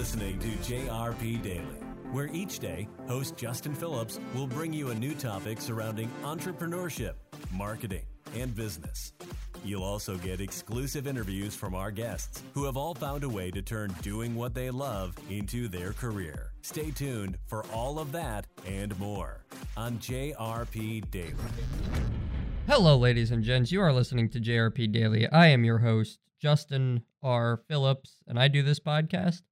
listening to JRP Daily, where each day, host Justin Phillips will bring you a new topic surrounding entrepreneurship, marketing, and business. You'll also get exclusive interviews from our guests who have all found a way to turn doing what they love into their career. Stay tuned for all of that and more on JRP Daily. Hello, ladies and gents. You are listening to JRP Daily. I am your host, Justin R. Phillips, and I do this podcast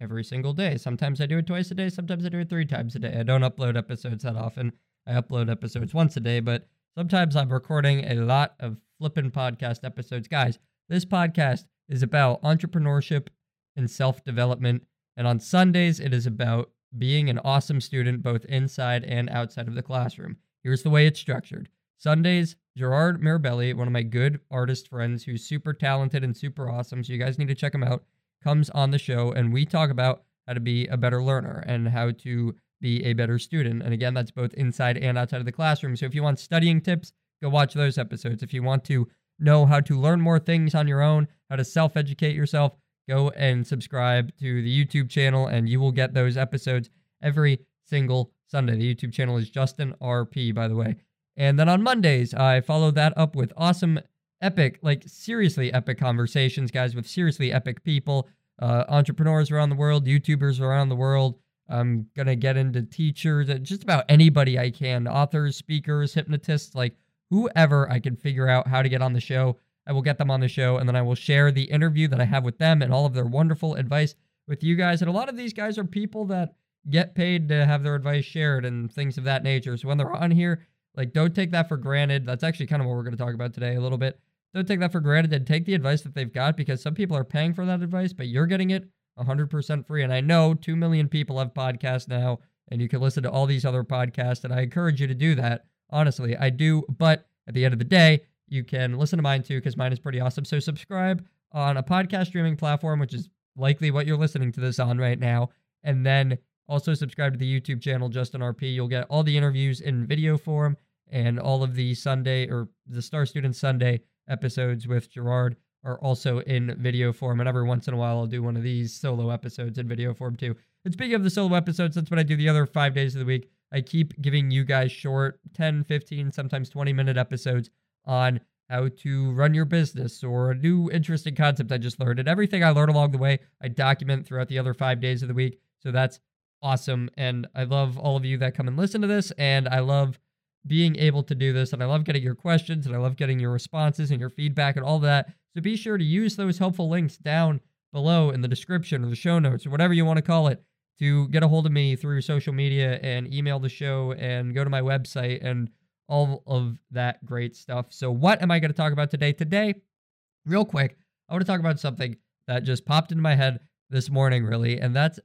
every single day. Sometimes I do it twice a day, sometimes I do it three times a day. I don't upload episodes that often. I upload episodes once a day, but sometimes I'm recording a lot of flippin' podcast episodes. Guys, this podcast is about entrepreneurship and self development. And on Sundays, it is about being an awesome student both inside and outside of the classroom. Here's the way it's structured Sundays, Gerard Mirabelli, one of my good artist friends who's super talented and super awesome, so you guys need to check him out, comes on the show and we talk about how to be a better learner and how to be a better student. And again, that's both inside and outside of the classroom. So if you want studying tips, go watch those episodes. If you want to know how to learn more things on your own, how to self educate yourself, go and subscribe to the YouTube channel and you will get those episodes every single Sunday. The YouTube channel is Justin RP, by the way. And then on Mondays, I follow that up with awesome, epic, like seriously epic conversations, guys, with seriously epic people, uh, entrepreneurs around the world, YouTubers around the world. I'm going to get into teachers, uh, just about anybody I can, authors, speakers, hypnotists, like whoever I can figure out how to get on the show. I will get them on the show and then I will share the interview that I have with them and all of their wonderful advice with you guys. And a lot of these guys are people that get paid to have their advice shared and things of that nature. So when they're on here, like don't take that for granted. That's actually kind of what we're going to talk about today a little bit. Don't take that for granted and take the advice that they've got because some people are paying for that advice, but you're getting it 100% free. And I know 2 million people have podcasts now and you can listen to all these other podcasts and I encourage you to do that. Honestly, I do, but at the end of the day, you can listen to mine too because mine is pretty awesome. So subscribe on a podcast streaming platform, which is likely what you're listening to this on right now. And then also subscribe to the YouTube channel, Justin RP. You'll get all the interviews in video form and all of the Sunday or the Star Student Sunday episodes with Gerard are also in video form. And every once in a while, I'll do one of these solo episodes in video form too. And speaking of the solo episodes, that's what I do the other five days of the week. I keep giving you guys short 10, 15, sometimes 20 minute episodes on how to run your business or a new interesting concept I just learned. And everything I learn along the way, I document throughout the other five days of the week. So that's awesome. And I love all of you that come and listen to this. And I love being able to do this. And I love getting your questions and I love getting your responses and your feedback and all that. So be sure to use those helpful links down below in the description or the show notes or whatever you want to call it to get a hold of me through social media and email the show and go to my website and all of that great stuff. So, what am I going to talk about today? Today, real quick, I want to talk about something that just popped into my head this morning, really, and that's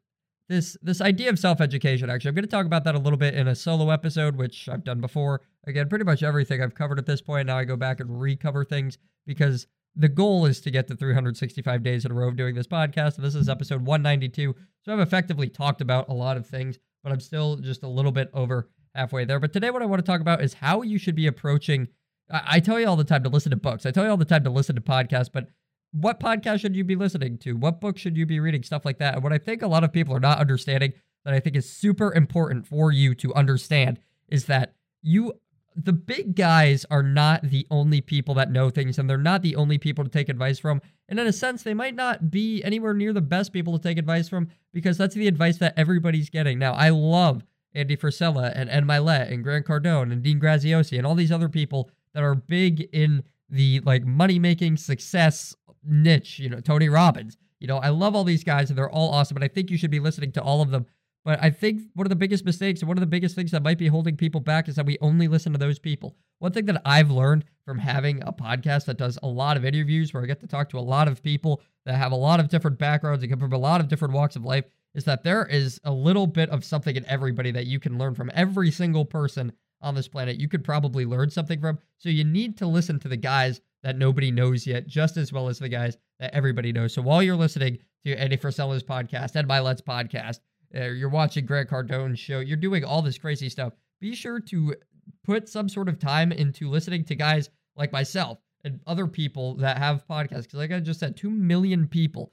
this this idea of self-education. Actually, I'm going to talk about that a little bit in a solo episode, which I've done before. Again, pretty much everything I've covered at this point. Now I go back and recover things because the goal is to get to 365 days in a row of doing this podcast. This is episode 192. So I've effectively talked about a lot of things, but I'm still just a little bit over halfway there. But today, what I want to talk about is how you should be approaching. I, I tell you all the time to listen to books, I tell you all the time to listen to podcasts, but what podcast should you be listening to? What book should you be reading? Stuff like that. And what I think a lot of people are not understanding that I think is super important for you to understand is that you the big guys are not the only people that know things and they're not the only people to take advice from. And in a sense, they might not be anywhere near the best people to take advice from because that's the advice that everybody's getting. Now, I love Andy Frisella and Ed Mylett and Grant Cardone and Dean Graziosi and all these other people that are big in the like money making success niche, you know, Tony Robbins. You know, I love all these guys and they're all awesome, and I think you should be listening to all of them but I think one of the biggest mistakes and one of the biggest things that might be holding people back is that we only listen to those people. One thing that I've learned from having a podcast that does a lot of interviews where I get to talk to a lot of people that have a lot of different backgrounds and come from a lot of different walks of life is that there is a little bit of something in everybody that you can learn from. Every single person on this planet, you could probably learn something from. So you need to listen to the guys that nobody knows yet, just as well as the guys that everybody knows. So while you're listening to Andy Frisella's podcast, Ed Mylett's podcast, uh, you're watching Grant Cardone's show, you're doing all this crazy stuff. Be sure to put some sort of time into listening to guys like myself and other people that have podcasts. Because, like I just said, 2 million people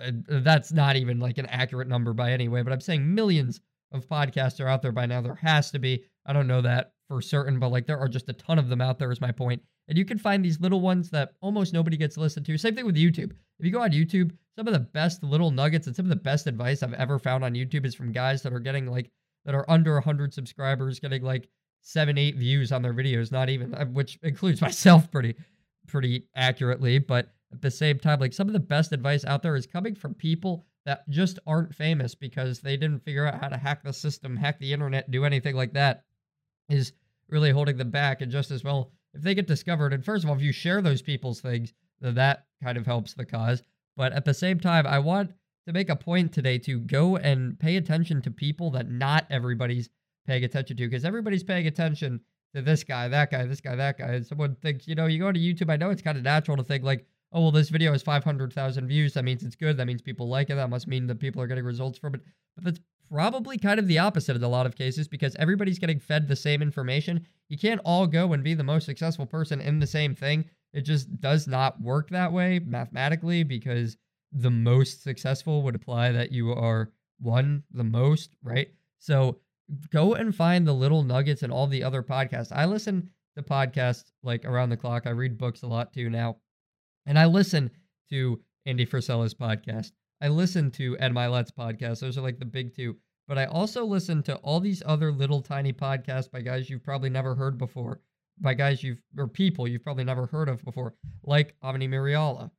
uh, that's not even like an accurate number by any way, but I'm saying millions of podcasts are out there by now. There has to be. I don't know that for certain, but like there are just a ton of them out there, is my point. And you can find these little ones that almost nobody gets listened to. Same thing with YouTube. If you go on YouTube, some of the best little nuggets and some of the best advice I've ever found on YouTube is from guys that are getting like, that are under 100 subscribers, getting like seven, eight views on their videos, not even, uh, which includes myself pretty, pretty accurately. But at the same time, like some of the best advice out there is coming from people that just aren't famous because they didn't figure out how to hack the system, hack the internet, do anything like that, is really holding them back. And just as well, if they get discovered, and first of all, if you share those people's things, then that kind of helps the cause. But at the same time, I want to make a point today to go and pay attention to people that not everybody's paying attention to because everybody's paying attention to this guy, that guy, this guy, that guy. And someone thinks, you know, you go to YouTube, I know it's kind of natural to think like, oh, well, this video has 500,000 views. That means it's good. That means people like it. That must mean that people are getting results from it. But that's probably kind of the opposite in a lot of cases because everybody's getting fed the same information. You can't all go and be the most successful person in the same thing. It just does not work that way mathematically because the most successful would apply that you are one the most, right? So go and find the little nuggets and all the other podcasts. I listen to podcasts like around the clock. I read books a lot too now. And I listen to Andy Frisella's podcast. I listen to Ed Mylett's podcast. Those are like the big two. But I also listen to all these other little tiny podcasts by guys you've probably never heard before, by guys you've or people you've probably never heard of before, like Avani Miriala,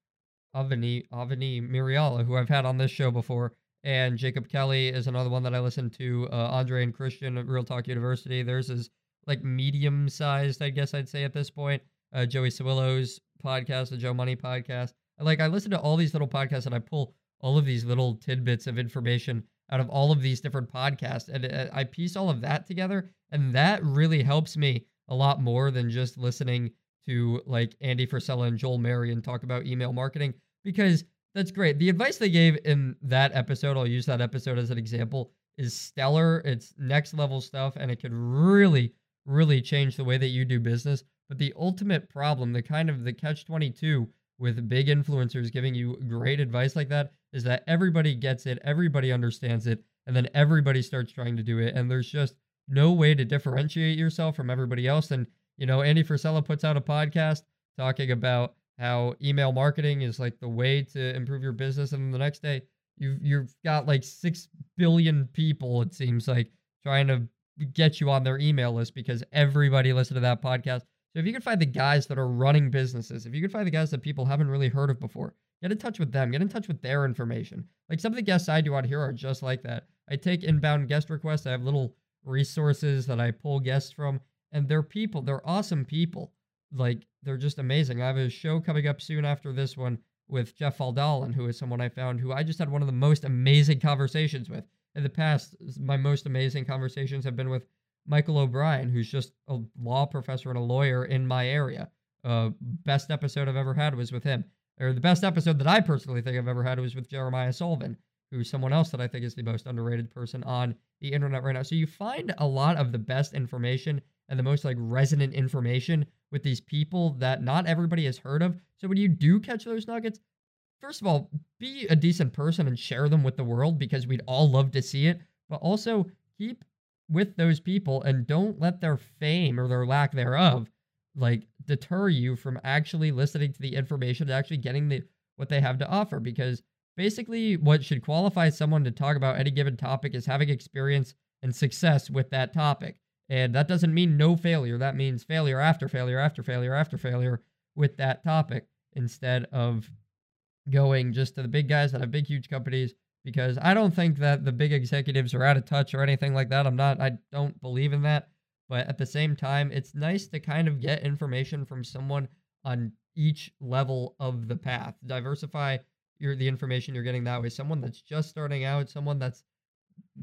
Avani Avani Miriala, who I've had on this show before, and Jacob Kelly is another one that I listen to. Uh, Andre and Christian at Real Talk University. Theirs is like medium sized, I guess I'd say at this point. Uh, Joey Sawillo's podcast, the Joe Money podcast. Like I listen to all these little podcasts and I pull all of these little tidbits of information out of all of these different podcasts and uh, I piece all of that together and that really helps me a lot more than just listening to like Andy Frisella and Joel Marion talk about email marketing because that's great. The advice they gave in that episode, I'll use that episode as an example, is stellar. It's next level stuff and it could really really change the way that you do business. But the ultimate problem, the kind of the catch 22 with big influencers giving you great advice like that is that everybody gets it, everybody understands it, and then everybody starts trying to do it. And there's just no way to differentiate yourself from everybody else. And, you know, Andy Frisella puts out a podcast talking about how email marketing is like the way to improve your business. And the next day, you've, you've got like 6 billion people, it seems like, trying to get you on their email list because everybody listened to that podcast. So if you can find the guys that are running businesses, if you can find the guys that people haven't really heard of before, get in touch with them, get in touch with their information. Like some of the guests I do out here are just like that. I take inbound guest requests. I have little resources that I pull guests from, and they're people. They're awesome people. Like they're just amazing. I have a show coming up soon after this one with Jeff Faldalen, who is someone I found who I just had one of the most amazing conversations with. In the past, my most amazing conversations have been with Michael O'Brien, who's just a law professor and a lawyer in my area. Uh, best episode I've ever had was with him. Or the best episode that I personally think I've ever had was with Jeremiah Sullivan, who's someone else that I think is the most underrated person on the internet right now. So you find a lot of the best information and the most like resonant information with these people that not everybody has heard of. So when you do catch those nuggets, first of all, be a decent person and share them with the world because we'd all love to see it. But also keep with those people and don't let their fame or their lack thereof like deter you from actually listening to the information and actually getting the what they have to offer. Because basically what should qualify someone to talk about any given topic is having experience and success with that topic. And that doesn't mean no failure. That means failure after failure after failure after failure with that topic instead of going just to the big guys that have big huge companies because I don't think that the big executives are out of touch or anything like that. I'm not, I don't believe in that. But at the same time, it's nice to kind of get information from someone on each level of the path. Diversify your the information you're getting that way. Someone that's just starting out, someone that's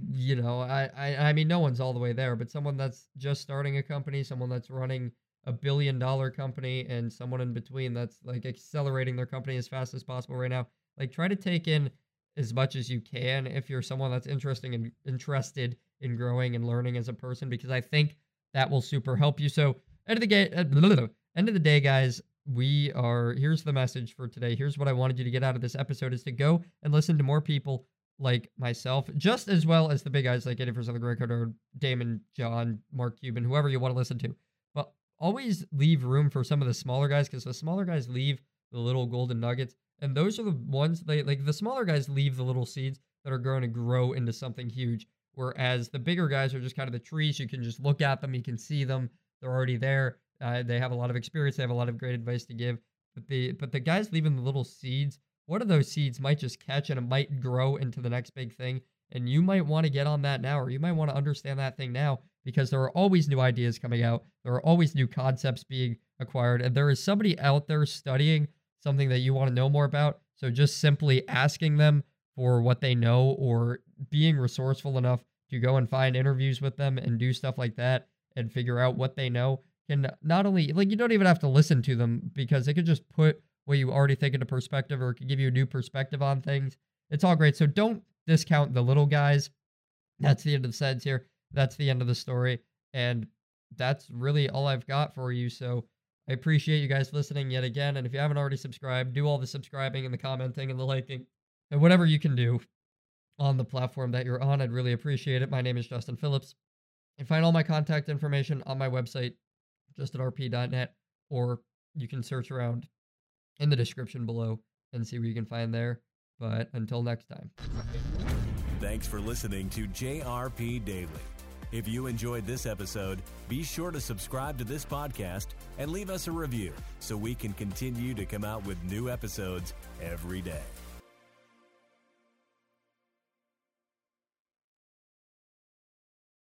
you know, I, I I mean no one's all the way there, but someone that's just starting a company, someone that's running a billion dollar company and someone in between that's like accelerating their company as fast as possible right now. Like try to take in as much as you can if you're someone that's interesting and interested in growing and learning as a person because I think that will super help you. So end of the day, uh, end of the day, guys, we are here's the message for today. Here's what I wanted you to get out of this episode is to go and listen to more people like myself, just as well as the big guys like Eddie for Southern Greco or Daymond, John, Mark Cuban, whoever you want to listen to. But always leave room for some of the smaller guys because the smaller guys leave the little golden nuggets. And those are the ones they like the smaller guys leave the little seeds that are going to grow into something huge. Whereas the bigger guys are just kind of the trees. You can just look at them, you can see them, they're already there. Uh, they have a lot of experience, they have a lot of great advice to give. But the but the guys leaving the little seeds one of those seeds might just catch and it might grow into the next big thing. And you might want to get on that now, or you might want to understand that thing now because there are always new ideas coming out. There are always new concepts being acquired. And there is somebody out there studying something that you want to know more about. So just simply asking them for what they know or being resourceful enough to go and find interviews with them and do stuff like that and figure out what they know can not only, like, you don't even have to listen to them because they could just put what you already think into perspective or it can give you a new perspective on things. It's all great. So don't discount the little guys. That's the end of the sentence here. That's the end of the story. And that's really all I've got for you. So I appreciate you guys listening yet again. And if you haven't already subscribed, do all the subscribing and the commenting and the liking and whatever you can do on the platform that you're on. I'd really appreciate it. My name is Justin Phillips. You find all my contact information on my website, justinrp.net, or you can search around in the description below and see what you can find there. But until next time. Thanks for listening to JRP Daily. If you enjoyed this episode, be sure to subscribe to this podcast and leave us a review so we can continue to come out with new episodes every day.